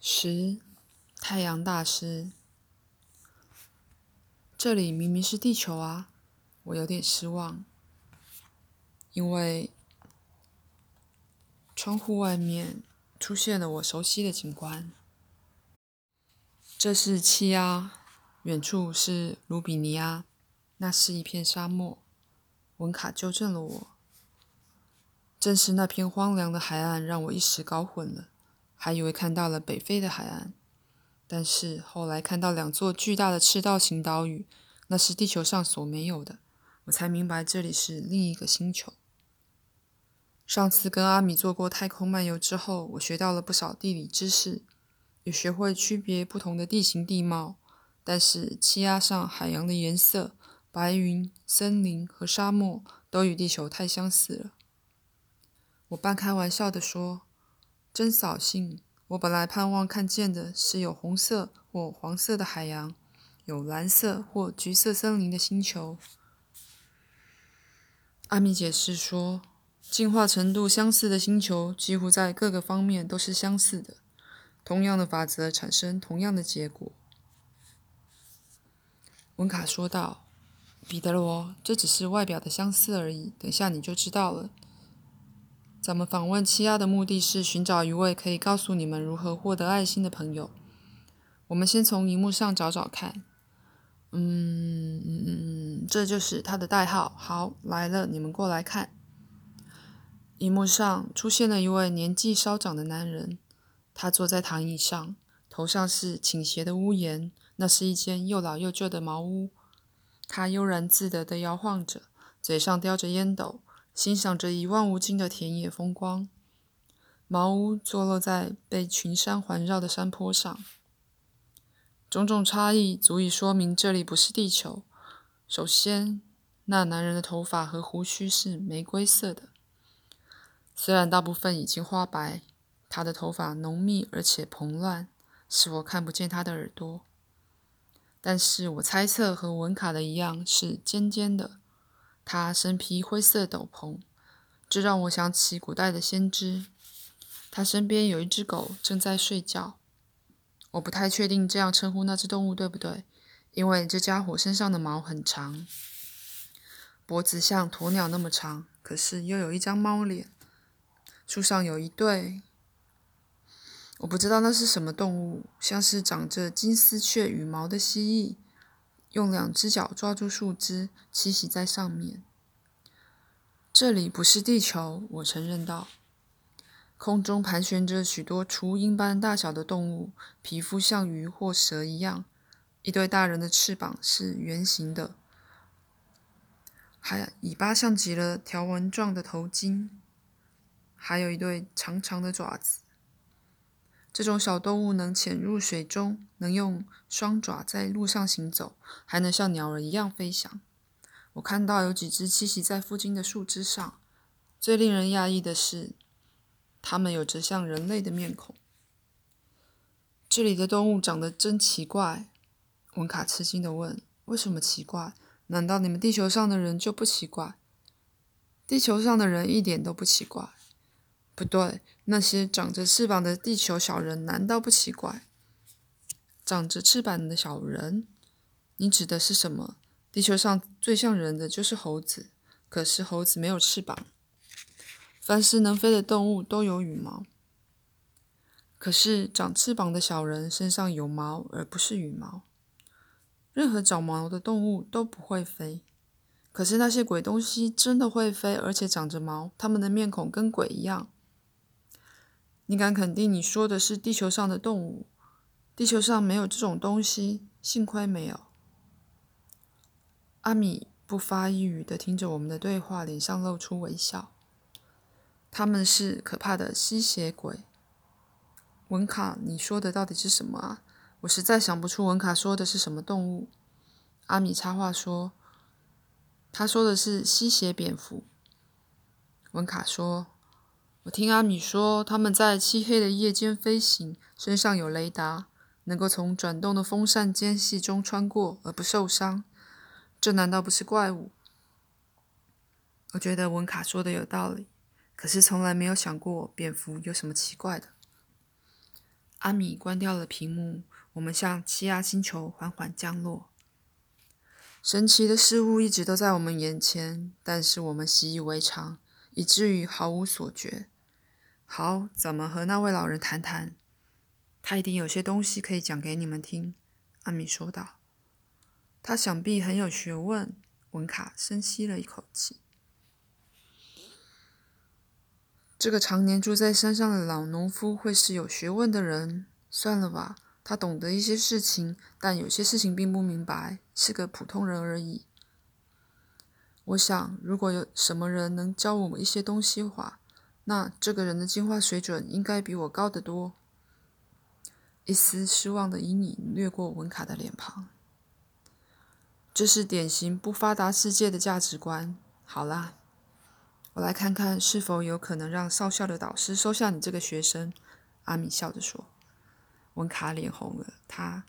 十，太阳大师。这里明明是地球啊！我有点失望，因为窗户外面出现了我熟悉的景观。这是气压，远处是卢比尼亚，那是一片沙漠。文卡纠正了我，正是那片荒凉的海岸让我一时搞混了。还以为看到了北非的海岸，但是后来看到两座巨大的赤道型岛屿，那是地球上所没有的，我才明白这里是另一个星球。上次跟阿米做过太空漫游之后，我学到了不少地理知识，也学会区别不同的地形地貌。但是气压上海洋的颜色、白云、森林和沙漠都与地球太相似了。我半开玩笑地说。真扫兴！我本来盼望看见的是有红色或黄色的海洋，有蓝色或橘色森林的星球。阿米解释说，进化程度相似的星球几乎在各个方面都是相似的，同样的法则产生同样的结果。文卡说道：“彼得罗，这只是外表的相似而已，等下你就知道了。”咱们访问七亚的目的是寻找一位可以告诉你们如何获得爱心的朋友。我们先从荧幕上找找看。嗯嗯嗯，这就是他的代号。好，来了，你们过来看。荧幕上出现了一位年纪稍长的男人，他坐在躺椅上，头上是倾斜的屋檐，那是一间又老又旧的茅屋。他悠然自得地摇晃着，嘴上叼着烟斗。欣赏着一望无尽的田野风光，茅屋坐落在被群山环绕的山坡上。种种差异足以说明这里不是地球。首先，那男人的头发和胡须是玫瑰色的，虽然大部分已经花白，他的头发浓密而且蓬乱，使我看不见他的耳朵。但是我猜测和文卡的一样是尖尖的。他身披灰色斗篷，这让我想起古代的先知。他身边有一只狗正在睡觉。我不太确定这样称呼那只动物对不对，因为这家伙身上的毛很长，脖子像鸵鸟那么长，可是又有一张猫脸。树上有一对，我不知道那是什么动物，像是长着金丝雀羽毛的蜥蜴。用两只脚抓住树枝，栖息在上面。这里不是地球，我承认道。空中盘旋着许多雏鹰般大小的动物，皮肤像鱼或蛇一样。一对大人的翅膀是圆形的，还尾巴像极了条纹状的头巾，还有一对长长的爪子。这种小动物能潜入水中，能用双爪在路上行走，还能像鸟儿一样飞翔。我看到有几只栖息在附近的树枝上。最令人讶异的是，它们有着像人类的面孔。这里的动物长得真奇怪。文卡吃惊地问：“为什么奇怪？难道你们地球上的人就不奇怪？”地球上的人一点都不奇怪。不对，那些长着翅膀的地球小人难道不奇怪？长着翅膀的小人，你指的是什么？地球上最像人的就是猴子，可是猴子没有翅膀。凡是能飞的动物都有羽毛，可是长翅膀的小人身上有毛，而不是羽毛。任何长毛的动物都不会飞，可是那些鬼东西真的会飞，而且长着毛，它们的面孔跟鬼一样。你敢肯定你说的是地球上的动物？地球上没有这种东西，幸亏没有。阿米不发一语的听着我们的对话，脸上露出微笑。他们是可怕的吸血鬼。文卡，你说的到底是什么啊？我实在想不出文卡说的是什么动物。阿米插话说：“他说的是吸血蝙蝠。”文卡说。我听阿米说，他们在漆黑的夜间飞行，身上有雷达，能够从转动的风扇间隙中穿过而不受伤。这难道不是怪物？我觉得文卡说的有道理，可是从来没有想过蝙蝠有什么奇怪的。阿米关掉了屏幕，我们向气压星球缓缓降落。神奇的事物一直都在我们眼前，但是我们习以为常，以至于毫无所觉。好，咱们和那位老人谈谈，他一定有些东西可以讲给你们听。”阿米说道。“他想必很有学问。”文卡深吸了一口气。这个常年住在山上的老农夫会是有学问的人？算了吧。他懂得一些事情，但有些事情并不明白，是个普通人而已。我想，如果有什么人能教我们一些东西的话，那这个人的进化水准应该比我高得多。一丝失望的阴影掠过文卡的脸庞。这是典型不发达世界的价值观。好啦，我来看看是否有可能让少校的导师收下你这个学生。阿米笑着说。文卡脸红了，他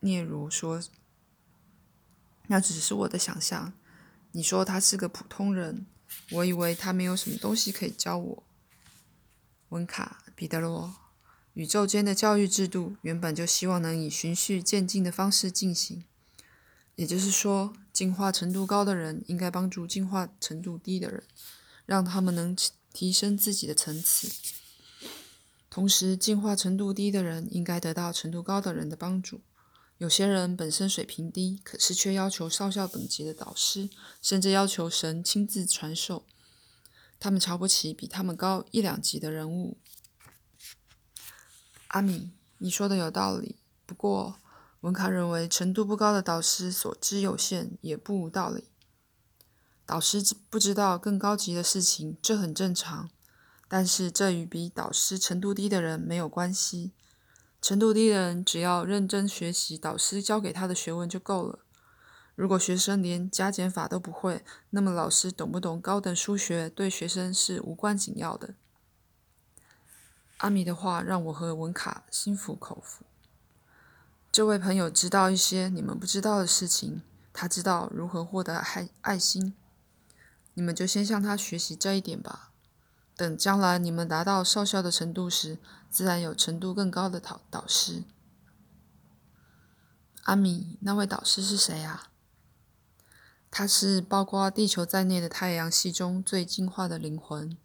嗫嚅说：“那只是我的想象。你说他是个普通人，我以为他没有什么东西可以教我。”温卡彼得罗，宇宙间的教育制度原本就希望能以循序渐进的方式进行，也就是说，进化程度高的人应该帮助进化程度低的人，让他们能提升自己的层次。同时，进化程度低的人应该得到程度高的人的帮助。有些人本身水平低，可是却要求少校等级的导师，甚至要求神亲自传授。他们瞧不起比他们高一两级的人物。阿米，你说的有道理。不过，文卡认为程度不高的导师所知有限，也不无道理。导师不知道更高级的事情，这很正常。但是这与比导师程度低的人没有关系。程度低的人只要认真学习导师教给他的学问就够了。如果学生连加减法都不会，那么老师懂不懂高等数学对学生是无关紧要的。阿米的话让我和文卡心服口服。这位朋友知道一些你们不知道的事情，他知道如何获得爱爱心。你们就先向他学习这一点吧。等将来你们达到少校的程度时，自然有程度更高的导导师。阿米，那位导师是谁啊？他是包括地球在内的太阳系中最进化的灵魂，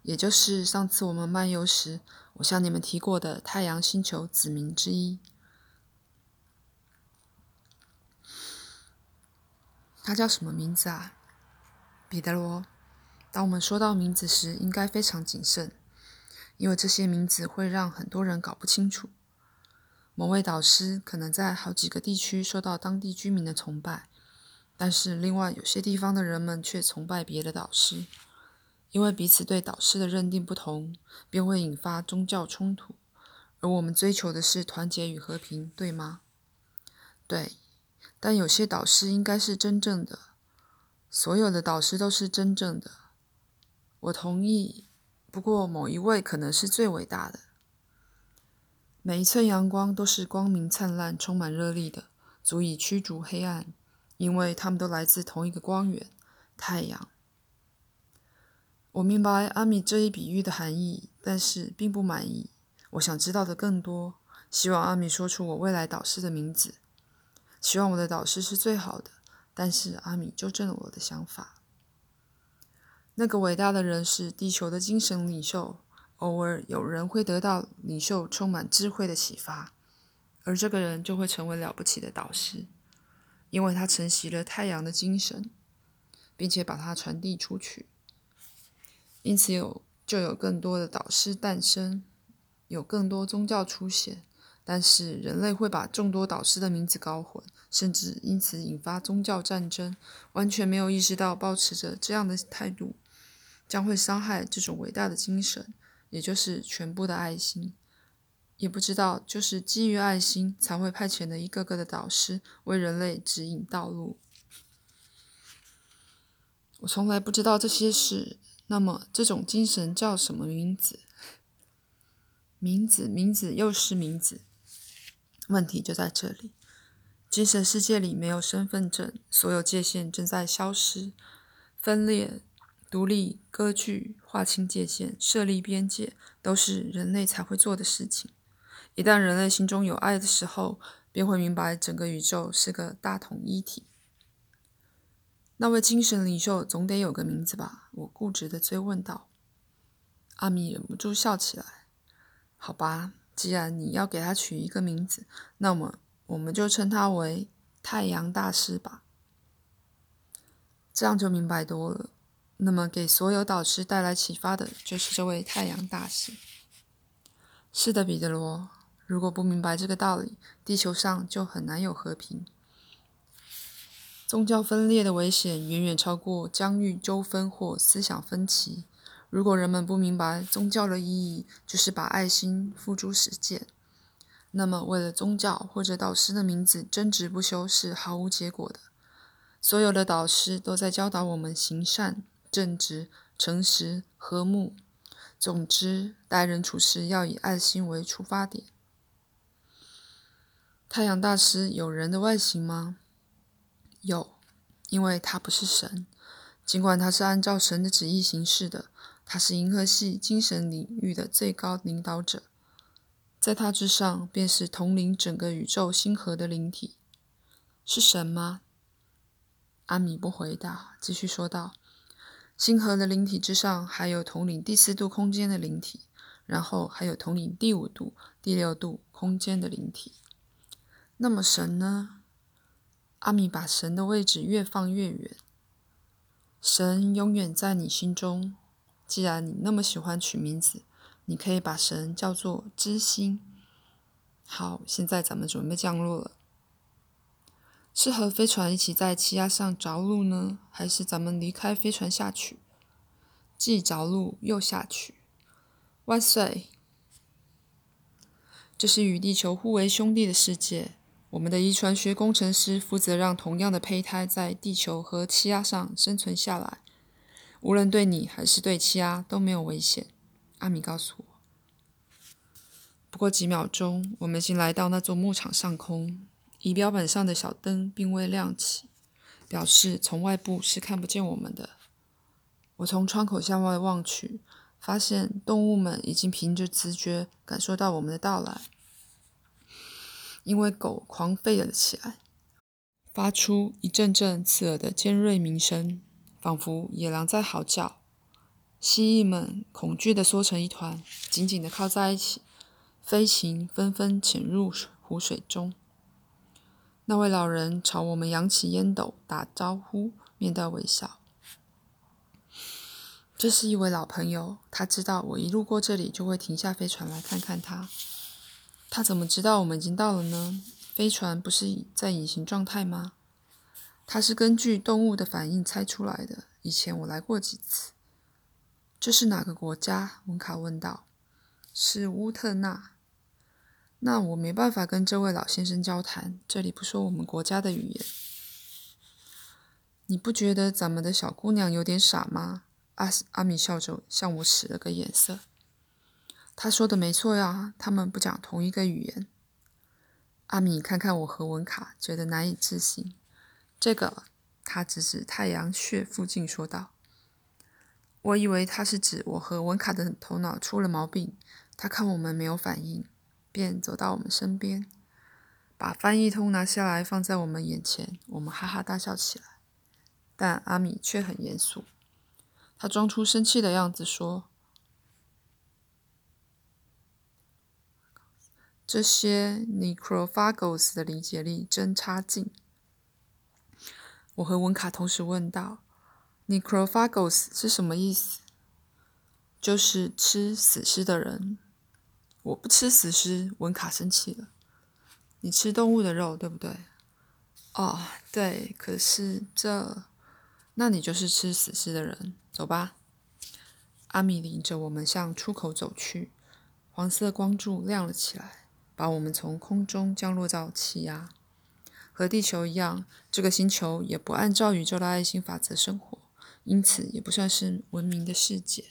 也就是上次我们漫游时我向你们提过的太阳星球子民之一。他叫什么名字啊？彼得罗。当我们说到名字时，应该非常谨慎，因为这些名字会让很多人搞不清楚。某位导师可能在好几个地区受到当地居民的崇拜，但是另外有些地方的人们却崇拜别的导师，因为彼此对导师的认定不同，便会引发宗教冲突。而我们追求的是团结与和平，对吗？对，但有些导师应该是真正的，所有的导师都是真正的。我同意，不过某一位可能是最伟大的。每一寸阳光都是光明灿烂、充满热力的，足以驱逐黑暗，因为它们都来自同一个光源——太阳。我明白阿米这一比喻的含义，但是并不满意。我想知道的更多，希望阿米说出我未来导师的名字。希望我的导师是最好的，但是阿米纠正了我的想法。那个伟大的人是地球的精神领袖。偶尔有人会得到领袖充满智慧的启发，而这个人就会成为了不起的导师，因为他承袭了太阳的精神，并且把它传递出去。因此有就有更多的导师诞生，有更多宗教出现。但是人类会把众多导师的名字搞混，甚至因此引发宗教战争，完全没有意识到保持着这样的态度。将会伤害这种伟大的精神，也就是全部的爱心。也不知道，就是基于爱心，才会派遣的一个个的导师为人类指引道路。我从来不知道这些事。那么，这种精神叫什么名字？名字，名字，又是名字。问题就在这里：精神世界里没有身份证，所有界限正在消失、分裂。独立、割据、划清界限、设立边界，都是人类才会做的事情。一旦人类心中有爱的时候，便会明白整个宇宙是个大统一体。那位精神领袖总得有个名字吧？我固执地追问道。阿米忍不住笑起来。好吧，既然你要给他取一个名字，那么我们就称他为太阳大师吧。这样就明白多了。那么，给所有导师带来启发的就是这位太阳大师。是的，彼得罗。如果不明白这个道理，地球上就很难有和平。宗教分裂的危险远远超过疆域纠纷或思想分歧。如果人们不明白宗教的意义就是把爱心付诸实践，那么为了宗教或者导师的名字争执不休是毫无结果的。所有的导师都在教导我们行善、正直、诚实、和睦。总之，待人处事要以爱心为出发点。太阳大师有人的外形吗？有，因为他不是神。尽管他是按照神的旨意行事的，他是银河系精神领域的最高领导者。在他之上，便是统领整个宇宙星河的灵体。是神吗？阿米不回答，继续说道：“星河的灵体之上，还有统领第四度空间的灵体，然后还有统领第五度、第六度空间的灵体。那么神呢？”阿米把神的位置越放越远。神永远在你心中。既然你那么喜欢取名字，你可以把神叫做知心。好，现在咱们准备降落了。是和飞船一起在气压上着陆呢，还是咱们离开飞船下去？既着陆又下去。万岁！这是与地球互为兄弟的世界。我们的遗传学工程师负责让同样的胚胎在地球和气压上生存下来，无论对你还是对气压都没有危险。阿米告诉我。不过几秒钟，我们已经来到那座牧场上空。仪表板上的小灯并未亮起，表示从外部是看不见我们的。我从窗口向外望去，发现动物们已经凭着直觉感受到我们的到来，因为狗狂吠了起来，发出一阵阵刺耳的尖锐鸣声，仿佛野狼在嚎叫。蜥蜴们恐惧地缩成一团，紧紧地靠在一起，飞禽纷纷潜入湖水中。那位老人朝我们扬起烟斗打招呼，面带微笑。这是一位老朋友，他知道我一路过这里就会停下飞船来看看他。他怎么知道我们已经到了呢？飞船不是在隐形状态吗？他是根据动物的反应猜出来的。以前我来过几次。这是哪个国家？文卡问道。是乌特纳。那我没办法跟这位老先生交谈，这里不说我们国家的语言。你不觉得咱们的小姑娘有点傻吗？阿阿米笑着向我使了个眼色。他说的没错呀，他们不讲同一个语言。阿米看看我和文卡，觉得难以置信。这个，他指指太阳穴附近说道。我以为他是指我和文卡的头脑出了毛病。他看我们没有反应。便走到我们身边，把翻译通拿下来放在我们眼前。我们哈哈大笑起来，但阿米却很严肃。他装出生气的样子说：“这些 Necrophagos 的理解力真差劲。”我和文卡同时问道：“Necrophagos 是什么意思？”就是吃死尸的人。我不吃死尸，文卡生气了。你吃动物的肉，对不对？哦，对。可是这，那你就是吃死尸的人。走吧。阿米领着我们向出口走去。黄色光柱亮了起来，把我们从空中降落到气压。和地球一样，这个星球也不按照宇宙的爱心法则生活，因此也不算是文明的世界。